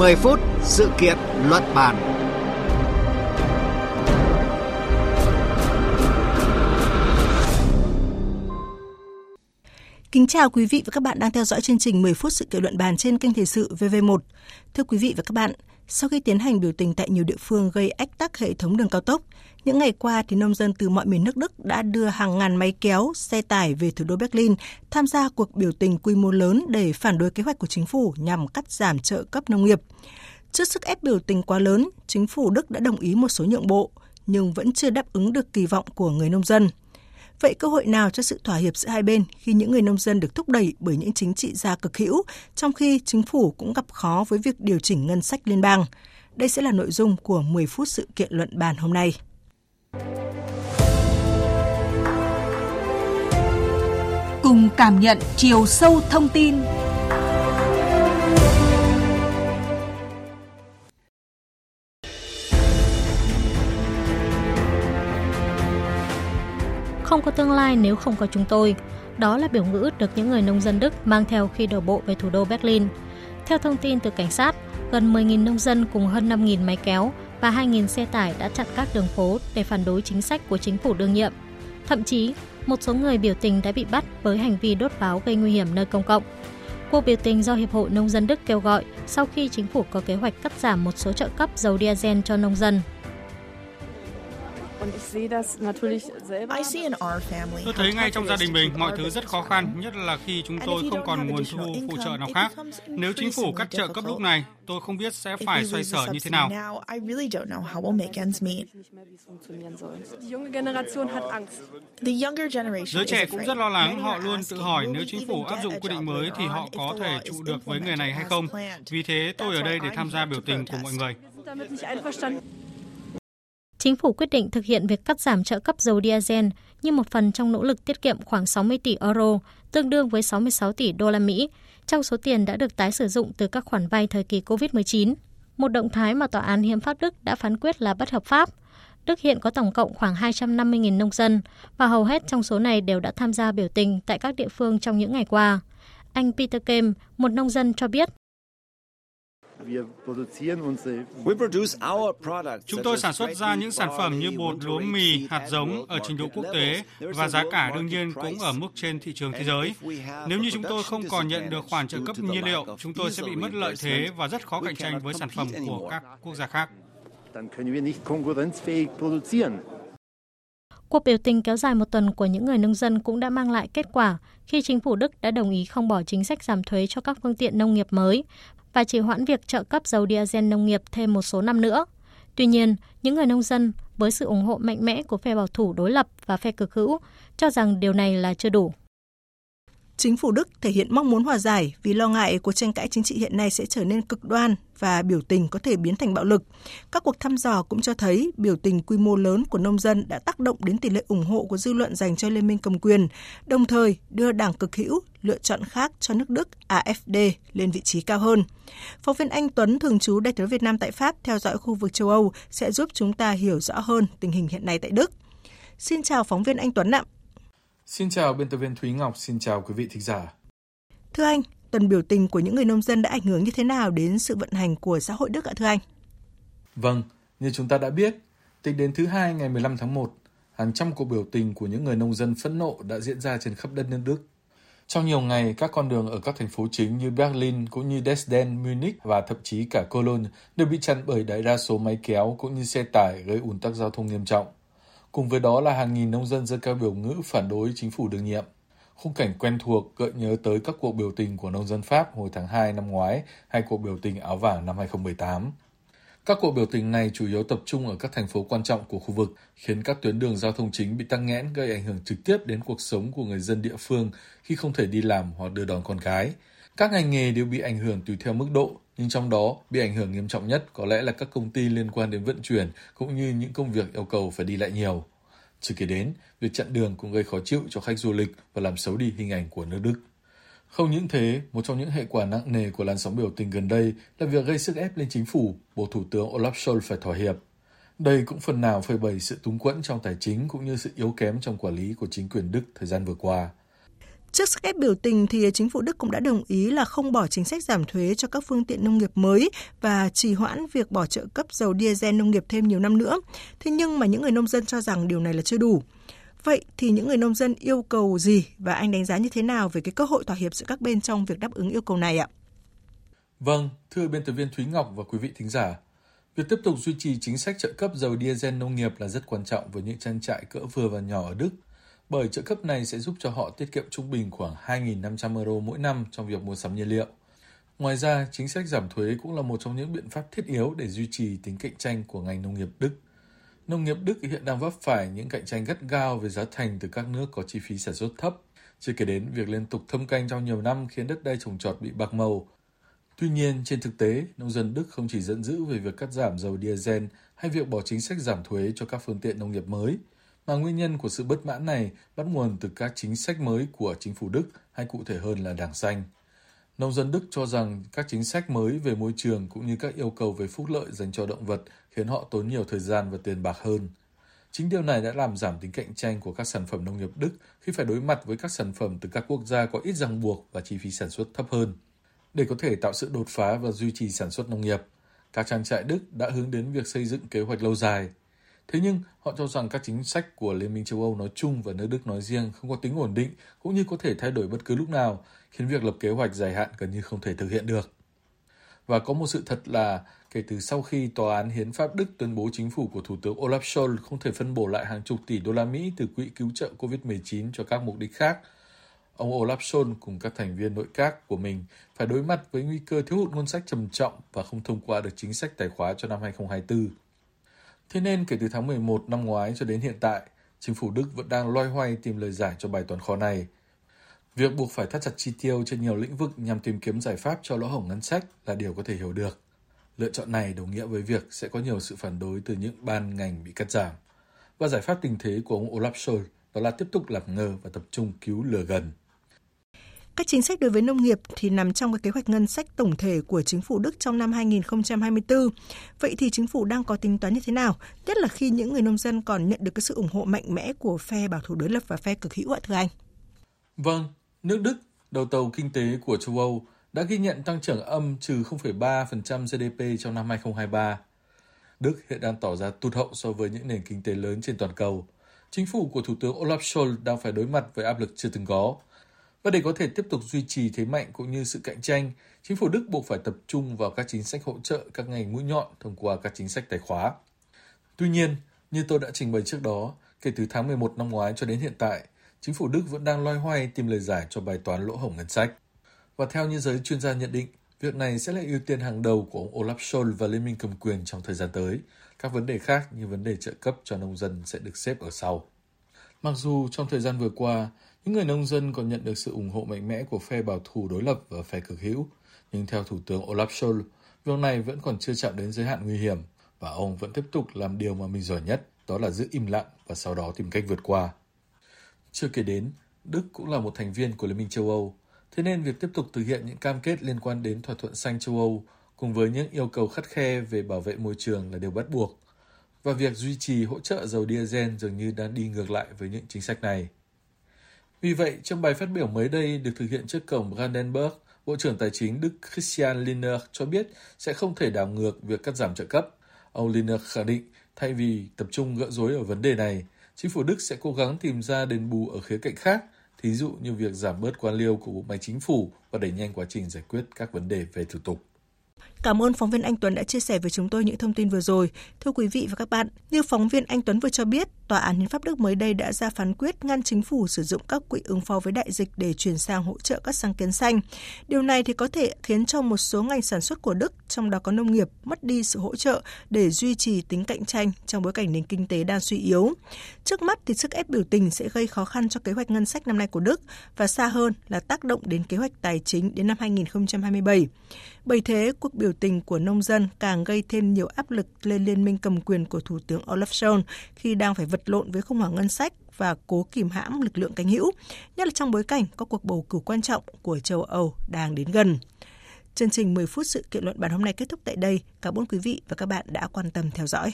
10 phút sự kiện luận bàn. Kính chào quý vị và các bạn đang theo dõi chương trình 10 phút sự kiện luận bàn trên kênh Thời sự VV1. Thưa quý vị và các bạn, sau khi tiến hành biểu tình tại nhiều địa phương gây ách tắc hệ thống đường cao tốc, những ngày qua thì nông dân từ mọi miền nước Đức đã đưa hàng ngàn máy kéo, xe tải về thủ đô Berlin tham gia cuộc biểu tình quy mô lớn để phản đối kế hoạch của chính phủ nhằm cắt giảm trợ cấp nông nghiệp. Trước sức ép biểu tình quá lớn, chính phủ Đức đã đồng ý một số nhượng bộ, nhưng vẫn chưa đáp ứng được kỳ vọng của người nông dân. Vậy cơ hội nào cho sự thỏa hiệp giữa hai bên khi những người nông dân được thúc đẩy bởi những chính trị gia cực hữu, trong khi chính phủ cũng gặp khó với việc điều chỉnh ngân sách liên bang? Đây sẽ là nội dung của 10 phút sự kiện luận bàn hôm nay. Cùng cảm nhận chiều sâu thông tin Không có tương lai nếu không có chúng tôi. Đó là biểu ngữ được những người nông dân Đức mang theo khi đổ bộ về thủ đô Berlin. Theo thông tin từ cảnh sát, gần 10.000 nông dân cùng hơn 5.000 máy kéo và 2.000 xe tải đã chặn các đường phố để phản đối chính sách của chính phủ đương nhiệm. Thậm chí, một số người biểu tình đã bị bắt với hành vi đốt pháo gây nguy hiểm nơi công cộng. Cuộc biểu tình do Hiệp hội Nông dân Đức kêu gọi sau khi chính phủ có kế hoạch cắt giảm một số trợ cấp dầu diesel cho nông dân. Tôi thấy ngay trong gia đình mình mọi thứ rất khó khăn, nhất là khi chúng tôi không còn nguồn thu phụ trợ nào khác. Nếu chính phủ cắt trợ cấp lúc này, tôi không biết sẽ phải xoay sở như thế nào. Giới trẻ cũng rất lo lắng, họ luôn tự hỏi nếu chính phủ áp dụng quy định mới thì họ có thể trụ được với người này hay không. Vì thế tôi ở đây để tham gia biểu tình của mọi người. Chính phủ quyết định thực hiện việc cắt giảm trợ cấp dầu diesel như một phần trong nỗ lực tiết kiệm khoảng 60 tỷ euro, tương đương với 66 tỷ đô la Mỹ, trong số tiền đã được tái sử dụng từ các khoản vay thời kỳ COVID-19. Một động thái mà Tòa án Hiến pháp Đức đã phán quyết là bất hợp pháp. Đức hiện có tổng cộng khoảng 250.000 nông dân và hầu hết trong số này đều đã tham gia biểu tình tại các địa phương trong những ngày qua. Anh Peter Kem, một nông dân cho biết Chúng tôi sản xuất ra những sản phẩm như bột lúa mì, hạt giống ở trình độ quốc tế và giá cả đương nhiên cũng ở mức trên thị trường thế giới. Nếu như chúng tôi không còn nhận được khoản trợ cấp nhiên liệu, chúng tôi sẽ bị mất lợi thế và rất khó cạnh tranh với sản phẩm của các quốc gia khác. Cuộc biểu tình kéo dài một tuần của những người nông dân cũng đã mang lại kết quả khi chính phủ Đức đã đồng ý không bỏ chính sách giảm thuế cho các phương tiện nông nghiệp mới và chỉ hoãn việc trợ cấp dầu diesel nông nghiệp thêm một số năm nữa. Tuy nhiên, những người nông dân với sự ủng hộ mạnh mẽ của phe bảo thủ đối lập và phe cực hữu cho rằng điều này là chưa đủ. Chính phủ Đức thể hiện mong muốn hòa giải vì lo ngại cuộc tranh cãi chính trị hiện nay sẽ trở nên cực đoan và biểu tình có thể biến thành bạo lực. Các cuộc thăm dò cũng cho thấy biểu tình quy mô lớn của nông dân đã tác động đến tỷ lệ ủng hộ của dư luận dành cho Liên minh cầm quyền, đồng thời đưa đảng cực hữu lựa chọn khác cho nước Đức AFD lên vị trí cao hơn. Phóng viên Anh Tuấn thường trú Đại sứ Việt Nam tại Pháp theo dõi khu vực châu Âu sẽ giúp chúng ta hiểu rõ hơn tình hình hiện nay tại Đức. Xin chào phóng viên Anh Tuấn ạ. Xin chào biên tập viên Thúy Ngọc, xin chào quý vị thính giả. Thưa anh, tuần biểu tình của những người nông dân đã ảnh hưởng như thế nào đến sự vận hành của xã hội Đức ạ thưa anh? Vâng, như chúng ta đã biết, tính đến thứ hai ngày 15 tháng 1, hàng trăm cuộc biểu tình của những người nông dân phẫn nộ đã diễn ra trên khắp đất nước Đức. Trong nhiều ngày, các con đường ở các thành phố chính như Berlin cũng như Dresden, Munich và thậm chí cả Cologne đều bị chặn bởi đại đa số máy kéo cũng như xe tải gây ùn tắc giao thông nghiêm trọng. Cùng với đó là hàng nghìn nông dân dân cao biểu ngữ phản đối chính phủ đương nhiệm. Khung cảnh quen thuộc gợi nhớ tới các cuộc biểu tình của nông dân Pháp hồi tháng 2 năm ngoái hay cuộc biểu tình áo vàng năm 2018. Các cuộc biểu tình này chủ yếu tập trung ở các thành phố quan trọng của khu vực, khiến các tuyến đường giao thông chính bị tắc nghẽn gây ảnh hưởng trực tiếp đến cuộc sống của người dân địa phương khi không thể đi làm hoặc đưa đón con cái. Các ngành nghề đều bị ảnh hưởng tùy theo mức độ, nhưng trong đó bị ảnh hưởng nghiêm trọng nhất có lẽ là các công ty liên quan đến vận chuyển cũng như những công việc yêu cầu phải đi lại nhiều. Chưa kể đến, việc chặn đường cũng gây khó chịu cho khách du lịch và làm xấu đi hình ảnh của nước Đức. Không những thế, một trong những hệ quả nặng nề của làn sóng biểu tình gần đây là việc gây sức ép lên chính phủ, Bộ Thủ tướng Olaf Scholz phải thỏa hiệp. Đây cũng phần nào phơi bày sự túng quẫn trong tài chính cũng như sự yếu kém trong quản lý của chính quyền Đức thời gian vừa qua. Trước sức ép biểu tình thì chính phủ Đức cũng đã đồng ý là không bỏ chính sách giảm thuế cho các phương tiện nông nghiệp mới và trì hoãn việc bỏ trợ cấp dầu diesel nông nghiệp thêm nhiều năm nữa. Thế nhưng mà những người nông dân cho rằng điều này là chưa đủ. Vậy thì những người nông dân yêu cầu gì và anh đánh giá như thế nào về cái cơ hội thỏa hiệp giữa các bên trong việc đáp ứng yêu cầu này ạ? Vâng, thưa biên tập viên Thúy Ngọc và quý vị thính giả, việc tiếp tục duy trì chính sách trợ cấp dầu diesel nông nghiệp là rất quan trọng với những trang trại cỡ vừa và nhỏ ở Đức, bởi trợ cấp này sẽ giúp cho họ tiết kiệm trung bình khoảng 2.500 euro mỗi năm trong việc mua sắm nhiên liệu. Ngoài ra, chính sách giảm thuế cũng là một trong những biện pháp thiết yếu để duy trì tính cạnh tranh của ngành nông nghiệp Đức. Nông nghiệp Đức hiện đang vấp phải những cạnh tranh gắt gao về giá thành từ các nước có chi phí sản xuất thấp, chưa kể đến việc liên tục thâm canh trong nhiều năm khiến đất đai trồng trọt bị bạc màu. Tuy nhiên, trên thực tế, nông dân Đức không chỉ giận dữ về việc cắt giảm dầu diesel hay việc bỏ chính sách giảm thuế cho các phương tiện nông nghiệp mới, mà nguyên nhân của sự bất mãn này bắt nguồn từ các chính sách mới của chính phủ Đức hay cụ thể hơn là Đảng Xanh. Nông dân Đức cho rằng các chính sách mới về môi trường cũng như các yêu cầu về phúc lợi dành cho động vật khiến họ tốn nhiều thời gian và tiền bạc hơn. Chính điều này đã làm giảm tính cạnh tranh của các sản phẩm nông nghiệp Đức khi phải đối mặt với các sản phẩm từ các quốc gia có ít ràng buộc và chi phí sản xuất thấp hơn. Để có thể tạo sự đột phá và duy trì sản xuất nông nghiệp, các trang trại Đức đã hướng đến việc xây dựng kế hoạch lâu dài. Thế nhưng, họ cho rằng các chính sách của Liên minh châu Âu nói chung và nước Đức nói riêng không có tính ổn định cũng như có thể thay đổi bất cứ lúc nào, khiến việc lập kế hoạch dài hạn gần như không thể thực hiện được. Và có một sự thật là kể từ sau khi Tòa án Hiến pháp Đức tuyên bố chính phủ của Thủ tướng Olaf Scholz không thể phân bổ lại hàng chục tỷ đô la Mỹ từ quỹ cứu trợ COVID-19 cho các mục đích khác, ông Olaf Scholz cùng các thành viên nội các của mình phải đối mặt với nguy cơ thiếu hụt ngân sách trầm trọng và không thông qua được chính sách tài khóa cho năm 2024. Thế nên kể từ tháng 11 năm ngoái cho đến hiện tại, chính phủ Đức vẫn đang loay hoay tìm lời giải cho bài toán khó này – Việc buộc phải thắt chặt chi tiêu trên nhiều lĩnh vực nhằm tìm kiếm giải pháp cho lỗ hổng ngân sách là điều có thể hiểu được. Lựa chọn này đồng nghĩa với việc sẽ có nhiều sự phản đối từ những ban ngành bị cắt giảm. Và giải pháp tình thế của ông Olaf Scholz đó là tiếp tục làm ngơ và tập trung cứu lừa gần. Các chính sách đối với nông nghiệp thì nằm trong cái kế hoạch ngân sách tổng thể của chính phủ Đức trong năm 2024. Vậy thì chính phủ đang có tính toán như thế nào? Nhất là khi những người nông dân còn nhận được cái sự ủng hộ mạnh mẽ của phe bảo thủ đối lập và phe cực hữu ạ thưa anh? Vâng, Nước Đức, đầu tàu kinh tế của châu Âu, đã ghi nhận tăng trưởng âm trừ 0,3% GDP trong năm 2023. Đức hiện đang tỏ ra tụt hậu so với những nền kinh tế lớn trên toàn cầu. Chính phủ của Thủ tướng Olaf Scholz đang phải đối mặt với áp lực chưa từng có. Và để có thể tiếp tục duy trì thế mạnh cũng như sự cạnh tranh, chính phủ Đức buộc phải tập trung vào các chính sách hỗ trợ các ngành mũi nhọn thông qua các chính sách tài khóa. Tuy nhiên, như tôi đã trình bày trước đó, kể từ tháng 11 năm ngoái cho đến hiện tại, chính phủ Đức vẫn đang loay hoay tìm lời giải cho bài toán lỗ hổng ngân sách. Và theo như giới chuyên gia nhận định, việc này sẽ là ưu tiên hàng đầu của ông Olaf Scholz và Liên minh cầm quyền trong thời gian tới. Các vấn đề khác như vấn đề trợ cấp cho nông dân sẽ được xếp ở sau. Mặc dù trong thời gian vừa qua, những người nông dân còn nhận được sự ủng hộ mạnh mẽ của phe bảo thủ đối lập và phe cực hữu, nhưng theo Thủ tướng Olaf Scholz, việc này vẫn còn chưa chạm đến giới hạn nguy hiểm và ông vẫn tiếp tục làm điều mà mình giỏi nhất, đó là giữ im lặng và sau đó tìm cách vượt qua. Chưa kể đến, Đức cũng là một thành viên của Liên minh châu Âu, thế nên việc tiếp tục thực hiện những cam kết liên quan đến thỏa thuận xanh châu Âu cùng với những yêu cầu khắt khe về bảo vệ môi trường là điều bắt buộc. Và việc duy trì hỗ trợ dầu diesel dường như đang đi ngược lại với những chính sách này. Vì vậy, trong bài phát biểu mới đây được thực hiện trước cổng Brandenburg, Bộ trưởng Tài chính Đức Christian Lindner cho biết sẽ không thể đảo ngược việc cắt giảm trợ cấp. Ông Lindner khẳng định thay vì tập trung gỡ rối ở vấn đề này, chính phủ Đức sẽ cố gắng tìm ra đền bù ở khía cạnh khác, thí dụ như việc giảm bớt quan liêu của bộ máy chính phủ và đẩy nhanh quá trình giải quyết các vấn đề về thủ tục. Cảm ơn phóng viên Anh Tuấn đã chia sẻ với chúng tôi những thông tin vừa rồi. Thưa quý vị và các bạn, như phóng viên Anh Tuấn vừa cho biết, Tòa án Hiến pháp Đức mới đây đã ra phán quyết ngăn chính phủ sử dụng các quỹ ứng phó với đại dịch để chuyển sang hỗ trợ các sáng kiến xanh. Điều này thì có thể khiến cho một số ngành sản xuất của Đức, trong đó có nông nghiệp, mất đi sự hỗ trợ để duy trì tính cạnh tranh trong bối cảnh nền kinh tế đang suy yếu. Trước mắt thì sức ép biểu tình sẽ gây khó khăn cho kế hoạch ngân sách năm nay của Đức và xa hơn là tác động đến kế hoạch tài chính đến năm 2027. Bởi thế, cuộc biểu tình của nông dân càng gây thêm nhiều áp lực lên liên minh cầm quyền của Thủ tướng Olaf Scholz khi đang phải vật lộn với khủng hoảng ngân sách và cố kìm hãm lực lượng cánh hữu, nhất là trong bối cảnh có cuộc bầu cử quan trọng của châu Âu đang đến gần. Chương trình 10 phút sự kiện luận bản hôm nay kết thúc tại đây. Cảm ơn quý vị và các bạn đã quan tâm theo dõi.